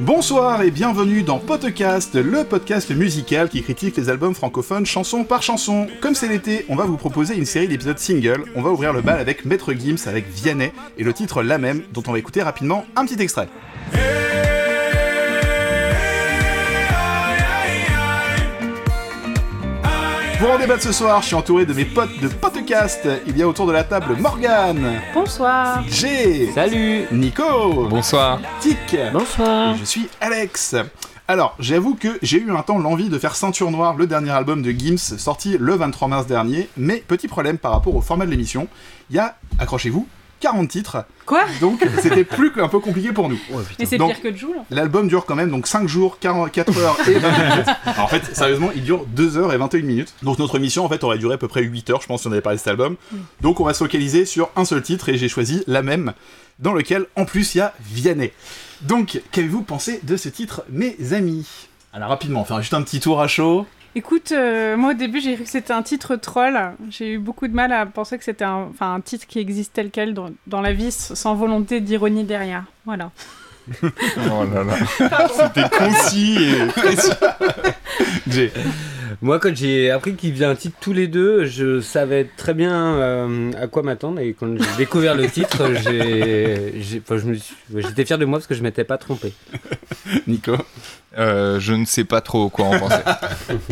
Bonsoir et bienvenue dans Podcast, le podcast musical qui critique les albums francophones chanson par chanson. Comme c'est l'été, on va vous proposer une série d'épisodes singles. On va ouvrir le bal avec Maître Gims avec Vianney et le titre La même, dont on va écouter rapidement un petit extrait. Pour en débattre ce soir, je suis entouré de mes potes de podcast. Il y a autour de la table Morgane, Bonsoir. Jay, Salut Nico, Bonsoir Tic, Bonsoir. et je suis Alex. Alors, j'avoue que j'ai eu un temps l'envie de faire Ceinture Noire, le dernier album de Gims, sorti le 23 mars dernier, mais petit problème par rapport au format de l'émission, il y a, accrochez-vous, 40 titres, Quoi? Donc c'était plus qu'un peu compliqué pour nous. Mais c'est Donc- pire que Joule. L'album dure quand même donc 5 jours, 44 heures et 20 minutes. Alors, en fait, sérieusement, il dure 2 heures et 21 minutes. Donc notre émission en fait aurait duré à peu près 8 heures, je pense, si on avait parlé de cet album. Donc on va se focaliser sur un seul titre et j'ai choisi la même, dans lequel en plus il y a Vianney. Donc qu'avez-vous pensé de ce titre, mes amis? Alors rapidement, enfin juste un petit tour à chaud. Écoute, euh, moi au début j'ai cru que c'était un titre troll. J'ai eu beaucoup de mal à penser que c'était un, enfin, un titre qui existe tel quel dans, dans la vie sans volonté d'ironie derrière. Voilà. Oh là là C'était concis et précis J'ai. Moi, quand j'ai appris qu'ils faisaient un titre tous les deux, je savais très bien euh, à quoi m'attendre. Et quand j'ai découvert le titre, j'ai, j'étais fier de moi parce que je m'étais pas trompé. Nico, Euh, Je ne sais pas trop quoi en penser.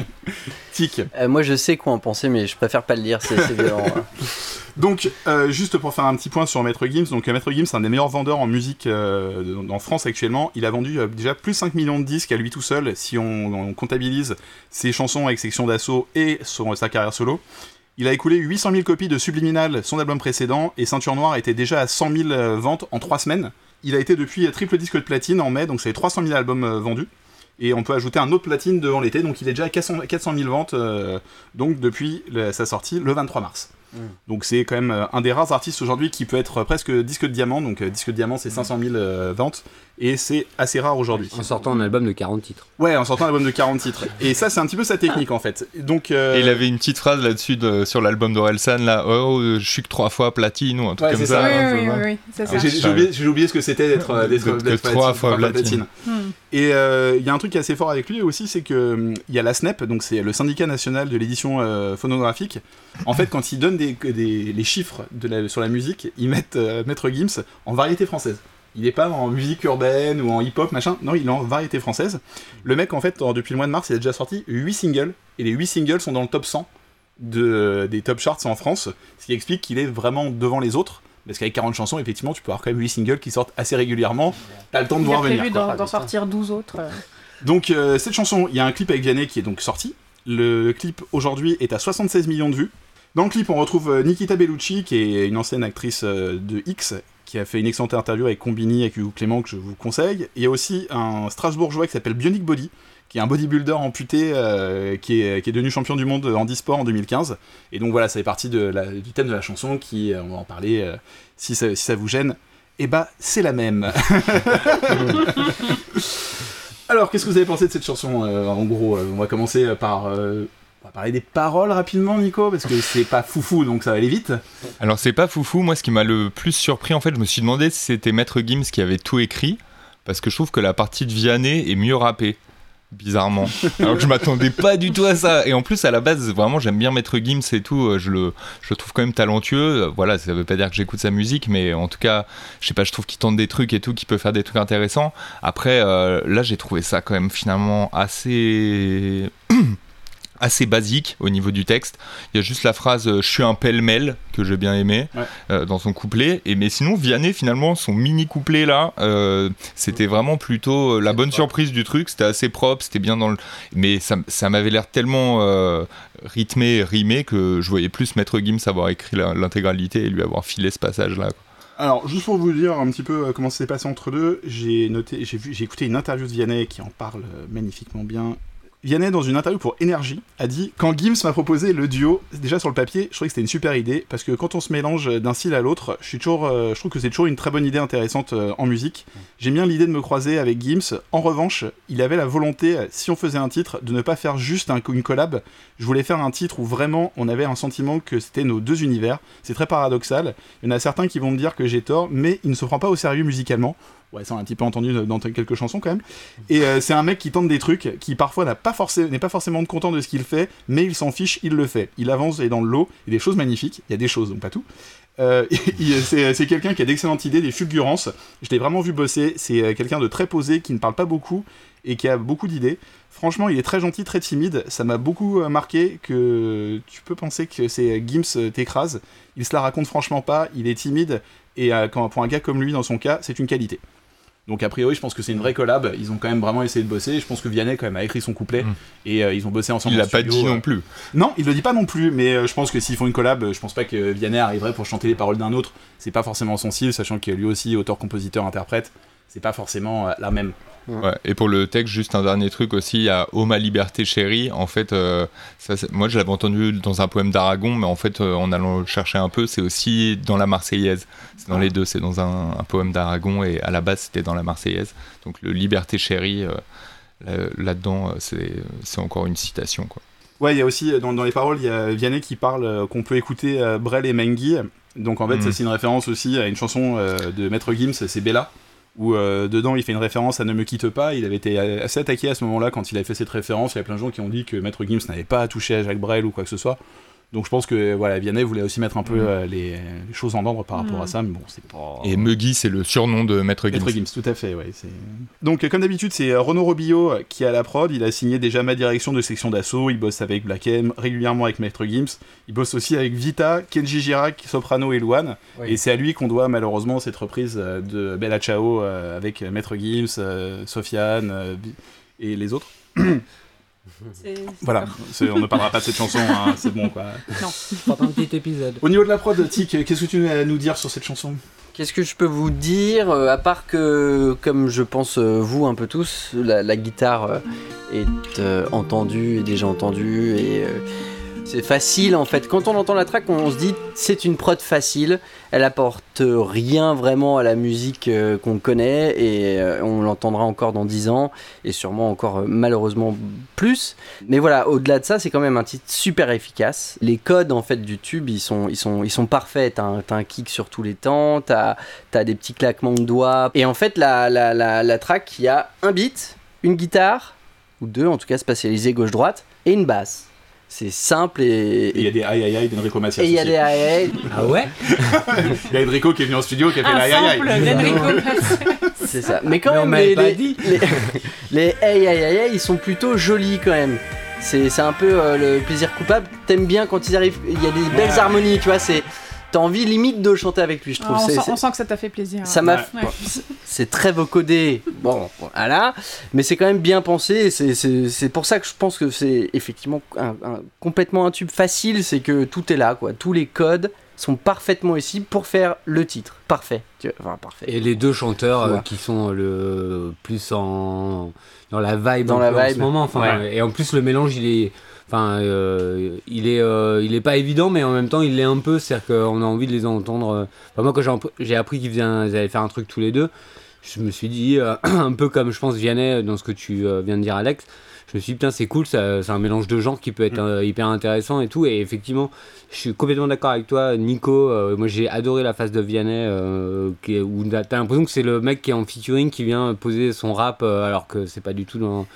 Tic. Euh, moi je sais quoi en penser mais je préfère pas le dire, c'est c'est violent. hein. Donc, euh, juste pour faire un petit point sur Maître Gims, donc euh, Maître Gims, c'est un des meilleurs vendeurs en musique euh, en France actuellement. Il a vendu euh, déjà plus de 5 millions de disques à lui tout seul, si on, comptabilise ses chansons avec section d'assaut et sa carrière solo. Il a écoulé 800 000 copies de Subliminal, son album précédent, et Ceinture Noire était déjà à 100 000 euh, ventes en 3 semaines. Il a été depuis euh, triple disque de platine en mai, donc c'est 300 000 albums euh, vendus. Et on peut ajouter un autre platine devant l'été, donc il est déjà à 400 400 000 ventes, euh, donc depuis sa sortie le 23 mars. Donc c'est quand même euh, un des rares artistes aujourd'hui qui peut être presque disque de diamant. Donc euh, disque de diamant c'est 500 000 euh, ventes et c'est assez rare aujourd'hui. En sortant un album de 40 titres. Ouais, en sortant un album de 40 titres. Et ça c'est un petit peu sa technique en fait. Donc euh, Et il avait une petite phrase là-dessus de- sur l'album d'Orelsan là Oh, euh, je suis que trois fois platine ou un truc Ouais, comme ça. ça, oui, hein, oui, oui, oui, c'est ça. j'ai j'ai oublié, ce que c'était d'être d'être trois platine, fois enfin, platine. Hmm. Et euh, il y a un truc qui est assez fort avec lui aussi, c'est que hum, il y a la SNEP, donc c'est le syndicat national de l'édition euh, phonographique. En fait, quand ils donnent des, des- les chiffres de la- sur la musique, ils mettent euh, Maître Gims en variété française. Il n'est pas en musique urbaine ou en hip-hop, machin. Non, il est en variété française. Le mec, en fait, en- depuis le mois de mars, il a déjà sorti 8 singles. Et les 8 singles sont dans le top 100 de, des top charts en France. Ce qui explique qu'il est vraiment devant les autres. Parce qu'avec 40 chansons, effectivement, tu peux avoir quand même 8 singles qui sortent assez régulièrement. T'as le temps de Il a voir venir. prévu quoi. d'en d'en sortir 12 autres. Donc euh, cette chanson, il y a un clip avec Vianney qui est donc sorti. Le clip aujourd'hui est à 76 millions de vues. Dans le clip, on retrouve euh, Nikita Bellucci, qui est une ancienne actrice euh, de X, qui a fait une excellente interview avec Combini, avec Hugo Clément, que je vous conseille. Il y a aussi un Strasbourgeois qui s'appelle Bionic Body, qui est un bodybuilder amputé, euh, qui, est, qui est devenu champion du monde en e-sport en 2015. Et donc voilà, ça fait partie de la- du thème de la chanson, qui, on va en parler, euh, si, ça, si ça vous gêne. Eh bah, c'est la même. Alors, qu'est-ce que vous avez pensé de cette chanson euh, En gros, on va commencer par. On va parler des paroles rapidement, Nico, parce que c'est pas foufou, donc ça va aller vite. Alors c'est pas foufou, moi ce qui m'a le plus surpris en fait, je me suis demandé si c'était Maître Gims qui avait tout écrit, parce que je trouve que la partie de Vianney est mieux rappée, bizarrement. Alors que je m'attendais pas du tout à ça, et en plus à la base vraiment j'aime bien Maître Gims et tout, je le, je le trouve quand même talentueux, voilà ça veut pas dire que j'écoute sa musique, mais en tout cas je sais pas, je trouve qu'il tente des trucs et tout, qu'il peut faire des trucs intéressants. Après euh, là j'ai trouvé ça quand même finalement assez... assez basique au niveau du texte. Il y a juste la phrase euh, je suis un pêle-mêle que j'ai bien aimé Ouais. euh, dans son couplet. Et mais sinon Vianney finalement son mini couplet là, euh, c'était vraiment plutôt la bonne surprise du truc. C'était assez propre, c'était bien dans le. Mais ça, ça m'avait l'air tellement euh, rythmé, et rimé que je voyais plus Maître Gims avoir écrit l'intégralité et lui avoir filé ce passage là. Alors, juste pour vous dire un petit peu comment ça s'est passé entre deux, j'ai noté, j'ai écouté une interview de Vianney qui en parle magnifiquement bien. Vianney, dans une interview pour Énergie, a dit Quand Gims m'a proposé le duo, déjà sur le papier, je trouvais que c'était une super idée, parce que quand on se mélange d'un style à l'autre, je, euh, je trouve que c'est toujours une très bonne idée intéressante euh, en musique. J'aime bien l'idée de me croiser avec Gims. En revanche, il avait la volonté, si on faisait un titre, de ne pas faire juste un- une collab. Je voulais faire un titre où vraiment on avait un sentiment que c'était nos deux univers. C'est très paradoxal. Il y en a certains qui vont me dire que j'ai tort, mais il ne se prend pas au sérieux musicalement. Ouais, ça on a un petit peu entendu dans quelques chansons quand même. Et euh, c'est un mec qui tente des trucs, qui parfois n'a pas forcé- n'est pas forcément content de ce qu'il fait, mais il s'en fiche, il le fait. Il avance et dans le lot, il y a des choses magnifiques, il y a des choses, donc pas tout. Euh, c'est quelqu'un qui a d'excellentes idées, des fulgurances. Je l'ai vraiment vu bosser. C'est euh, quelqu'un de très posé, qui ne parle pas beaucoup et qui a beaucoup d'idées. Franchement, il est très gentil, très timide. Ça m'a beaucoup marqué que tu peux penser que c'est Gims t'écrase. Il se la raconte franchement pas. Il est timide et pour un gars comme lui, dans son cas, c'est une qualité. Donc a priori, je pense que c'est une vraie collab. Ils ont quand même vraiment essayé de bosser. Je pense que Vianney quand même a écrit son couplet Mm. et euh, ils ont bossé ensemble. Il l'a pas dit euh. non plus. Non, il le dit pas non plus, mais euh, je pense que s'ils font une collab, je pense pas que Vianney arriverait pour chanter les paroles d'un autre. C'est pas forcément son style, sachant qu'il est lui aussi auteur, compositeur, interprète. C'est pas forcément euh, la même. Ouais, et pour le texte, juste un dernier truc aussi, il y a Oh ma liberté chérie. En fait, euh, ça, moi je l'avais entendu dans un poème d'Aragon, mais en fait, euh, en allant le chercher un peu, c'est aussi dans la Marseillaise. C'est dans les deux, c'est dans un, un poème d'Aragon et à la base c'était dans la Marseillaise. Donc le liberté chérie, euh, là- là-dedans, c'est c'est encore une citation. Quoi. Ouais, il y a aussi dans, dans les paroles, il y a Vianney qui parle euh, qu'on peut écouter euh, Brel et Mengi. Donc en fait, ça, c'est une référence aussi à une chanson euh, de Maître Gims, c'est Bella. Où euh, dedans il fait une référence à Ne me quitte pas. Il avait été assez attaqué à ce moment-là quand il avait fait cette référence. Il y a plein de gens qui ont dit que Maître Gims n'avait pas touché à Jacques Brel ou quoi que ce soit. Donc je pense que voilà, Vianney voulait aussi mettre un peu Mhm. euh, les, les choses en ordre par rapport Mhm. à ça, mais bon, c'est pas. Et Muggy, c'est le surnom de Maître Gims. Maître Gims, tout à fait, ouais. Donc, euh, comme d'habitude, c'est euh, Renaud Robillot qui est à la prod. Il a signé déjà ma direction de section d'assaut. Il bosse avec Black M, régulièrement avec Maître Gims. Il bosse aussi avec Vita, Kenji Girac, Soprano et Luan. Oui. Et c'est à lui qu'on doit malheureusement cette reprise de Bella Ciao avec Maître Gims, Sofiane et les autres. Voilà, on ne parlera pas de cette chanson, hein, c'est bon quoi. Pas un petit épisode. Au niveau de la prod, Tic, qu'est-ce que tu as à nous dire sur cette chanson? Qu'est-ce que je peux vous dire euh, à part que, comme je pense euh, vous un peu tous, la, la guitare euh, est euh, entendue, est déjà entendue et euh, c'est facile en fait. Quand on entend la track, on, se dit c'est une prod facile. Elle apporte rien vraiment à la musique euh, qu'on connaît et euh, on l'entendra encore dans 10 ans et sûrement encore euh, malheureusement plus. Mais voilà, au-delà de ça, c'est quand même un titre super efficace. Les codes en fait du tube, ils sont, parfaits. T'as un, kick sur tous les temps, t'as as des petits claquements de doigts. Et en fait, la, la track, il y a un beat, une guitare, ou deux en tout cas spatialisées gauche-droite, et une basse. C'est simple Et et. il y a des aïe aïe aïe d'Enrico Macias. Et il y a des aïe, aïe. Ah ouais Il y a Enrico qui est venu en studio qui a fait l'aïe aïe aïe. d'Enrico c'est ça. Mais quand même, les, les, aïe, aïe, aïe, aïe, ils sont plutôt jolis quand même. C'est c'est un peu euh, le plaisir coupable. T'aimes bien quand ils arrivent, il y a des belles Ouais. harmonies, tu vois. C'est T'as envie limite de chanter avec lui, je trouve. Ah, on, C'est- sent, c'est- on sent que ça t'a fait plaisir. ça m'a Ouais. c'est très vocodé, bon, voilà, mais c'est quand même bien pensé, c'est- c'est c'est pour ça que je pense que c'est effectivement un- un- complètement un tube facile, c'est que tout est là, quoi, tous les codes sont parfaitement ici pour faire le titre, parfait, tu vois, enfin parfait. Et les deux chanteurs euh, Ouais. qui sont le plus en dans la vibe Dans la peu en vibe. ce moment. Enfin, Ouais. et en plus le mélange il est enfin euh, il est euh, il est pas évident mais en même temps il l'est un peu c'est-à-dire qu'on a envie de les entendre euh. Enfin, moi quand j'ai appris qu'ils allaient faire un truc tous les deux je me suis dit euh, un peu comme je pense Vianney dans ce que tu viens de dire Alex je me suis dit putain c'est cool c'est un mélange de genres qui peut être Mm. euh, hyper intéressant et tout et effectivement je suis complètement d'accord avec toi Nico euh, moi j'ai adoré la phase de Vianney euh, qui est- où t'as l'impression que c'est le mec qui est en featuring qui vient poser son rap alors que c'est pas du tout dans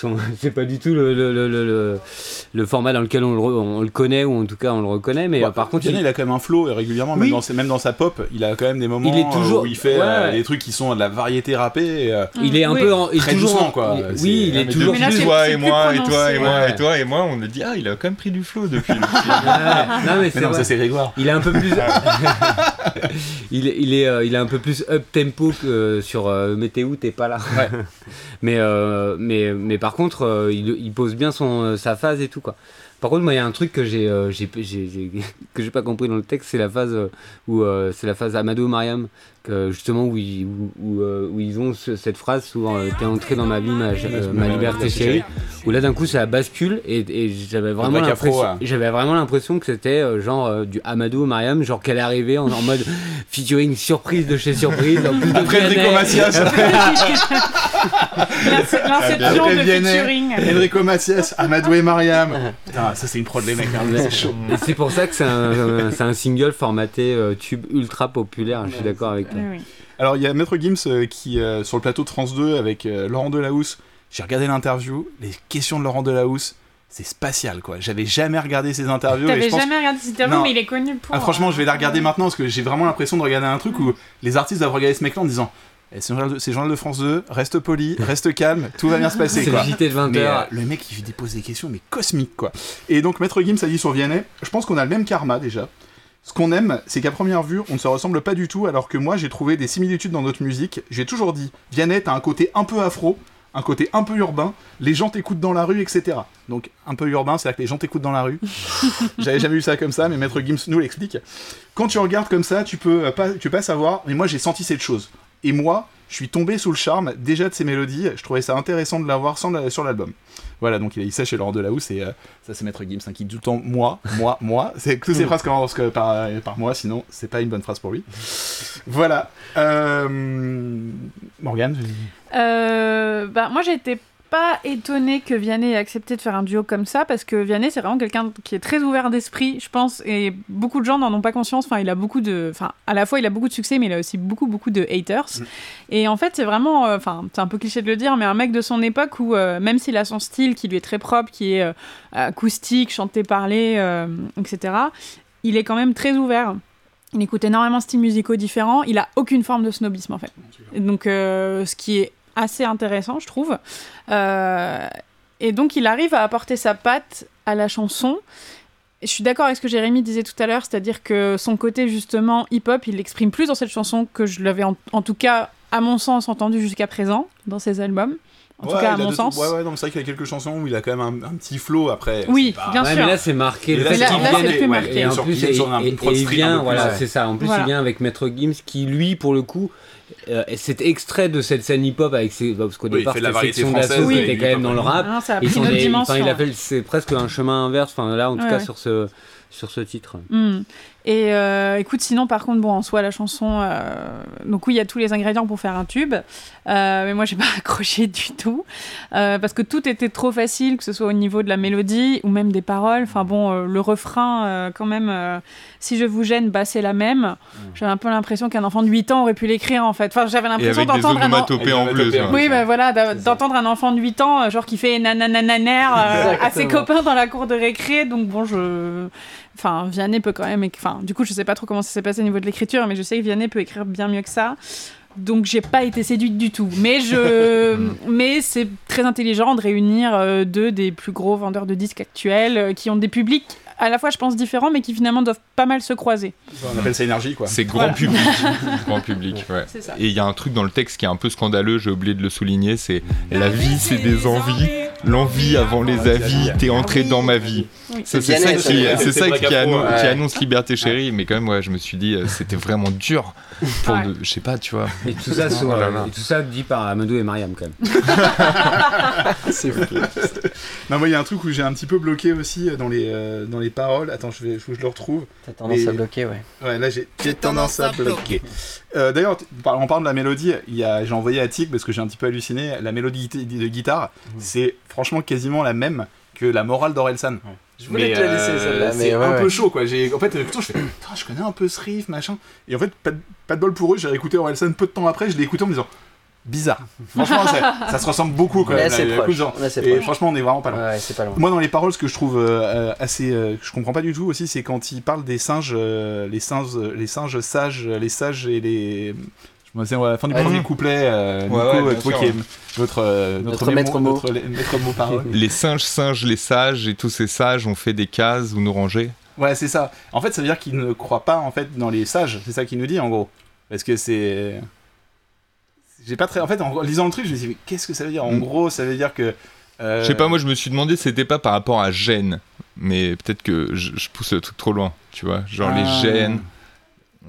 c'est pas du tout le, le, le, le, le- le format dans lequel on le, on le connaît ou en tout cas on le reconnaît mais Ouais, euh, par contre il- il a quand même un flow et régulièrement, Oui. même, dans, ses- même dans sa pop, il a quand même des moments Il est toujours- où il fait Ouais, euh, des trucs qui sont de la variété rappée. et, euh, il est un Oui. peu en- il est Très toujours doucement, en- quoi. il- oui il est mais toujours depuis toi et moi et toi et moi et toi et moi, on a dit ah il a quand même pris du flow depuis. Non mais Mais c'est non, vrai. ça c'est Grégoire. Il est un peu plus. il, est, il, est, euh, il est un peu plus up tempo que euh, sur euh, Météo, t'es pas là. mais, euh, mais, mais par contre, il, il pose bien son, sa phase et tout quoi. Par contre, moi, il y a un truc que j'ai, j'ai, j'ai- j'ai- que j'ai pas compris dans le texte, c'est la phase où c'est la phase Amado Mariam, que, justement où ils, où, où, euh, où ils ont ce- cette phrase souvent euh, t'es entré dans ma vie, ma, euh, ma liberté chérie, où là d'un coup ça bascule et, et j'avais vraiment l'impression, ouais. j'avais vraiment l'impression que c'était euh, genre euh, du Amado Mariam, genre qu'elle est arrivée en, en mode featuring surprise de chez surprise, en plus de Après Enrico. Macias, L'ince- L'inception de featuring. Enrico Macias, Amadou et Mariam. Putain, ça c'est une prod les mecs, hein, c'est chaud. Et c'est pour ça que c'est un, single formaté euh, tube ultra populaire, je suis d'accord avec toi. Oui, oui. Alors il y a Maître Gims euh, qui, euh, sur le plateau de France 2 avec euh, Laurent Delahousse, j'ai regardé l'interview, les questions de Laurent Delahousse, c'est spatial quoi. J'avais jamais regardé ses interviews T'avais jamais regardé cette interview, Non. mais il est connu pour. Ah, franchement, je vais la regarder maintenant parce que j'ai vraiment l'impression de regarder un truc où les artistes doivent regarder ce mec-là en disant Eh, C'est journal de- France 2, reste poli, reste calme, tout va bien se passer C'est le JT de 20h. Mais euh, le mec il dépose des questions mais cosmiques quoi. Et donc Maître Gims a dit sur Vianney, je pense qu'on a le même karma déjà. Ce qu'on aime, c'est qu'à première vue, on ne se ressemble pas du tout, alors que moi j'ai trouvé des similitudes dans notre musique. J'ai toujours dit, Vianney, t'as un côté un peu afro, un côté un peu urbain, les gens t'écoutent dans la rue, etc. Donc un peu urbain, c'est-à-dire que les gens t'écoutent dans la rue. J'avais jamais vu ça comme ça, mais Maître Gims nous l'explique. Quand tu regardes comme ça, tu peux pas, tu peux pas savoir, mais moi j'ai senti cette chose. Et moi, je suis tombé sous le charme déjà de ces mélodies, je trouvais ça intéressant de l'avoir la- sur l'album. Voilà, donc il a dit ça chez Laurent Delahousse, et euh, ça c'est Maître Gims hein, qui dit tout le temps moi, moi, moi. C'est toutes ces phrases commencent par, par moi, sinon c'est pas une bonne phrase pour lui. Voilà. Euh... Morgane Euh, bah, moi, j'étais pas étonnée que Vianney ait accepté de faire un duo comme ça, parce que Vianney, c'est vraiment quelqu'un qui est très ouvert d'esprit, je pense, et beaucoup de gens n'en ont pas conscience. Enfin, il a beaucoup de. Enfin, à la fois, il a beaucoup de succès, mais il a aussi beaucoup, beaucoup de haters. Mm. Et en fait, c'est vraiment. euh, Enfin, c'est un peu cliché de le dire, mais un mec de son époque où, euh, même s'il a son style qui lui est très propre, qui est euh, acoustique, chanté, parlé, etc., il est quand même très ouvert. Il écoute énormément de styles musicaux différents. Il a aucune forme de snobisme en fait. Donc, euh, ce qui est assez intéressant, je trouve. Euh, et donc, il arrive à apporter sa patte à la chanson. Je suis d'accord avec ce que Jérémy disait tout à l'heure, c'est-à-dire que son côté justement hip-hop, il l'exprime plus dans cette chanson que je l'avais en tout cas, à mon sens, entendu jusqu'à présent dans ses albums. En tout cas, à mon deux- sens. Ouais, ouais, mais c'est vrai qu'il y a quelques chansons où il a quand même un, un petit flow après. Oui, c'est pas- bien Ouais, sûr. mais là c'est marqué. Le là, là- c'est plus marqué. Et en plus, et, et- et il vient, voilà, c'est ça. En plus, Voilà. il vient avec Maître Gims qui, lui, pour le coup, euh, c'est extrait de cette scène hip-hop avec ses. bah, Parce qu'au Oui, il départ, fait de la c'était variété Section française, d'Assaut qui oui, était quand même dans le rap. Ah non, ça a pris une autre dimension. enfin, il a fait, c'est presque un chemin inverse. Enfin, là, en tout Ouais, cas, ouais. sur ce, sur ce titre. Hmm. Et euh, écoute, sinon, par contre, bon, en soi, la chanson. euh, donc, oui, il y a tous les ingrédients pour faire un tube. Euh, mais moi, j'ai pas accroché du tout. Euh, parce que tout était trop facile, que ce soit au niveau de la mélodie ou même des paroles. Enfin, bon, euh, le refrain, euh, quand même, euh, si je vous gêne, bah, c'est la même. J'avais un peu l'impression qu'un enfant de 8 ans aurait pu l'écrire, en fait. Enfin, j'avais l'impression d'entendre un. en- onomatopées en onomatopées, Oui, bah voilà, d'entendre un enfant de 8 ans, genre qui fait nananananer euh, à ses copains dans la cour de récré. Donc bon, je. Enfin, Vianney peut quand même. Enfin, du coup, je sais pas trop comment ça s'est passé au niveau de l'écriture, mais je sais que Vianney peut écrire bien mieux que ça. Donc j'ai pas été séduite du tout. Mais je. mais c'est très intelligent de réunir euh, deux des plus gros vendeurs de disques actuels euh, qui ont des publics à la fois, je pense, différents, mais qui finalement doivent pas mal se croiser. On appelle ça énergie quoi. C'est grand Voilà. public. grand public, ouais. C'est ça. Et il y a un truc dans le texte qui est un peu scandaleux, j'ai oublié de le souligner, c'est la vie c'est des envies, l'envie avant les avis, t'es entré dans ma vie. C'est ça qui, c'est ça qui, Afro, annon- ouais. qui annonce Liberté Chérie, mais quand même, ouais, je me suis dit, euh, c'était vraiment dur pour, Ouais. de- je sais pas, tu vois. Et tout ça, sur, Oh là euh, là. et tout ça dit par Amadou et Mariam, quand même. C'est fou. Non, moi il y a un truc où j'ai un petit peu bloqué aussi euh, dans les, euh, dans les paroles. Attends, je, vais, faut que je le retrouve. T'as tendance à bloquer, ouais. Ouais, là j'ai tendance à bloquer. Euh, D'ailleurs, on parle de la mélodie, il y a- j'ai envoyé à Tic parce que j'ai un petit peu halluciné. La mélodie de de guitare, c'est franchement quasiment la même que la morale d'Orelsan. Je voulais Mais, te la laisser euh, celle-là, c'est ouais, un ouais. peu chaud quoi. J'ai en fait euh, putain, je fais je connais un peu ce riff machin et en fait pas de, pas de bol pour eux, j'ai réécouté Orelsan peu de temps après, je l'ai écouté en me disant bizarre. Franchement ça, ça se ressemble beaucoup quand même. proche. Et proche. franchement, on est vraiment pas loin. Ouais, c'est pas loin. Moi, dans les paroles, ce que je trouve euh, assez, euh, que je comprends pas du tout aussi, c'est quand il parle des singes, euh, les singes, les singes sages, les sages et les. À la fin du premier couplet, euh, Nico, ouais, euh, toi sûr, qui est ouais. notre, euh, Notre maître mot. notre lé- maître mot parole. Les singes singes les sages et tous ces sages ont fait des cases où nous ranger. ouais, c'est ça. En fait, ça veut dire qu'il ne croit pas en fait dans les sages. C'est ça qu'il nous dit en gros, parce que c'est. J'ai pas très. En fait, en lisant le truc, je me suis dit, mais qu'est-ce que ça veut dire? En Mm. gros, ça veut dire que. euh, Je sais pas, moi je me suis demandé si c'était pas par rapport à gêne. mais peut-être que je, je pousse le truc trop loin, tu vois. Genre Ah. les gènes,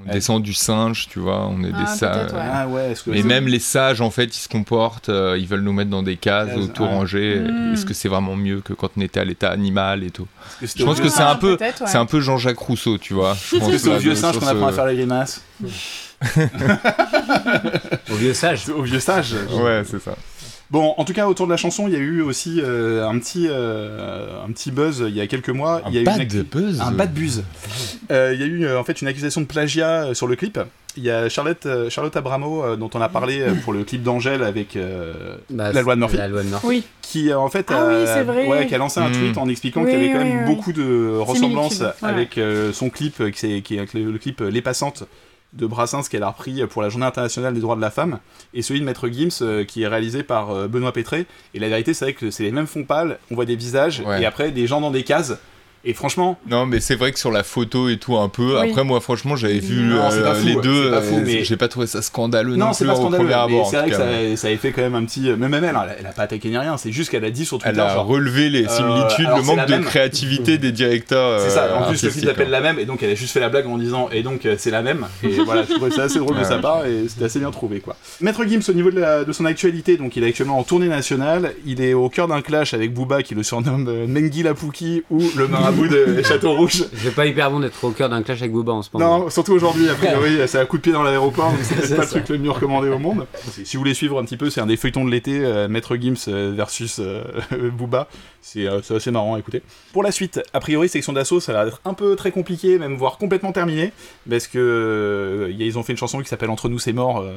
on Ouais. descend du singe, tu vois, on est Ah, des sages. ouais. Ah ouais, est-ce que Mais même les sages, en fait, ils se comportent, euh, ils veulent nous mettre dans des cases, Cases, tout ouais. rangé. Mm. Est-ce que c'est vraiment mieux que quand on était à l'état animal et tout Je pense que c'est un Ah, peu, peut-être, ouais. c'est un peu Jean-Jacques Rousseau, tu vois. Je Est-ce pense que c'est au vieux singe qu'on apprend à faire les grimaces Au vieux sage. Au vieux sage Ouais, c'est ça. Bon, en tout cas, autour de la chanson, il y a eu aussi euh, un, petit, euh, un petit buzz il y a quelques mois. Un il y a eu bad une buzz. Un bad buzz. Euh, il y a eu en fait une accusation de plagiat sur le clip. Il y a Charlotte, Charlotte Abramo, euh, dont on a parlé pour le clip d'Angèle avec euh, Bah, la loi de Murphy, La loi de Murphy. Oui. qui en fait Ah a, oui, c'est vrai. ouais, qui a lancé un Mm. tweet en expliquant Oui, qu'il y avait quand même oui. beaucoup de ressemblances avec euh, son clip, qui, est le, le clip Les Passantes de Brassens qu'elle a repris pour la Journée internationale des droits de la femme, et celui de Maître Gims euh, qui est réalisé par euh, Benoît Pétré. Et la vérité, c'est vrai que c'est les mêmes fonds pâles, on voit des visages, Ouais. et après des gens dans des cases. Et franchement, Non, mais c'est vrai que sur la photo et tout, un peu. Oui. Après, moi, franchement, j'avais vu Non, euh, fou, les deux. euh, mais- J'ai pas trouvé ça scandaleux non, non, c'est pas scandaleux, c'est vrai que ça, ça avait fait quand même un petit. Même elle, elle, a- pas attaqué ni rien, c'est juste qu'elle a dit sur Twitter. Elle a genre, relevé les Euh, similitudes, le manque de même. créativité des directeurs. C'est ça, en plus le clip s'appelle hein. la même, et donc elle a juste fait la blague en disant, et donc c'est la même, et voilà, je trouvais ça assez drôle de sa part, et c'était assez bien trouvé quoi. Maître Gims, au niveau de, la- de son actualité, donc il est actuellement en tournée nationale, il est au cœur d'un clash avec Booba qui le surnomme Mengi Lapouki ou le marabout de Château Rouge. C'est pas hyper bon d'être au cœur d'un clash avec Boba en ce moment. Non, surtout aujourd'hui, a priori, c'est un coup de pied dans l'aéroport, donc c'est pas le truc le mieux recommandé au monde. Si vous voulez suivre un petit peu, c'est un des feuilletons de l'été, euh, Maître Gims euh, versus euh, Booba. C'est euh, c'est assez marrant à écouter. Pour la suite, a priori, section d'assaut, ça a l'air d'être un peu très compliqué, même voire complètement terminé, parce que euh, y a- ils ont fait une chanson qui s'appelle Entre nous c'est mort. euh,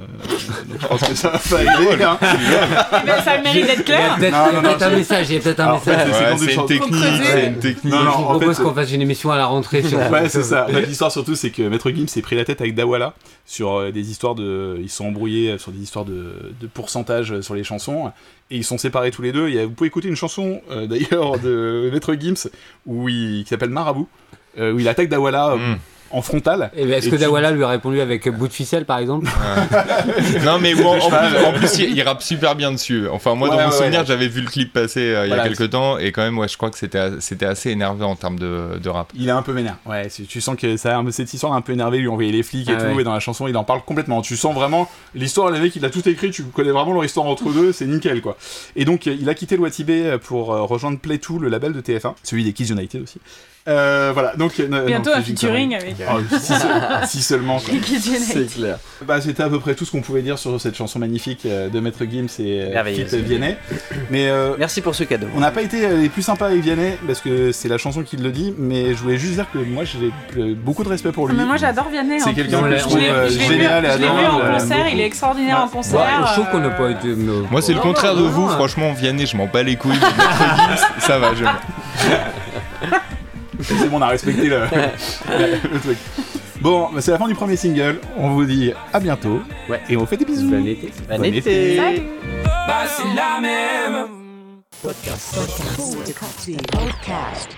donc je pense que ça va pas aider. hein. Eh ben, ça mérite d'être clair. peut-être Non, non, il y a non, peut-être un message, il y a peut-être un Alors, en fait, message. c'est une technique, c'est une technique. Non, non, En propose fait, qu'on fasse une émission à la rentrée sur Ouais, c'est ça. En fait, l'histoire surtout, c'est que Maître Gims s'est pris la tête avec Dawala sur euh, des histoires de. Ils se sont embrouillés sur des histoires de, de pourcentage sur les chansons. Et ils sont séparés tous les deux. A- vous pouvez écouter une chanson euh, d'ailleurs de Maître Gims où il, qui s'appelle Marabout. euh, où il attaque Dawala euh, Mm. En frontal. Et ben, Est-ce Et que tu- Dawala lui a répondu avec bout de ficelle par exemple Non, mais bon, en, plus, en plus, il, il rappe super bien dessus. Enfin, moi, Ouais, dans mon ouais, souvenir, ouais. j'avais vu le clip passer euh, il y a quelques temps, et quand même, ouais, je crois que c'était c'était assez énervé en termes de, de rap. Il est un peu vénère. Ouais, c'est- tu sens que ça, cette histoire un peu énervé, lui envoyer les flics et Ah tout, ouais. et dans la chanson il en parle complètement. Tu sens vraiment l'histoire, le mec il a tout écrit, tu connais vraiment leur histoire entre deux, c'est nickel quoi. Et donc euh, il a quitté le Watibé pour euh, rejoindre Play2, le label de TF1, celui des Kids United aussi. Euh, voilà, donc. euh, Bientôt non, un featuring avec. Oh, si, se- si seulement. C'est clair. Bah, c'était à peu près tout ce qu'on pouvait dire sur cette chanson magnifique euh, de Maître Gims et. Fit Vianney. Mais euh, Merci pour ce cadeau. on n'a pas été les plus sympas avec Vianney parce que c'est la chanson qui le dit, mais je voulais juste dire que moi j'ai beaucoup de respect pour Ah, lui. mais moi j'adore Vianney. C'est en quelqu'un que je trouve, génial et Je l'ai vu adorable, en concert, il est extraordinaire Ouais. en concert. Ouais, Je trouve qu'on n'a pas été. Moi, c'est le contraire de vous. non. Franchement, Vianney, je m'en bats les couilles. Maître Gims, ça va, je C'est bon, on a respecté le, le truc. Bon, bah, c'est la fin du premier single. On vous dit à bientôt. Ouais. Et on vous fait des bisous. Bon été. Bon Bon été. été. Salut Podcast.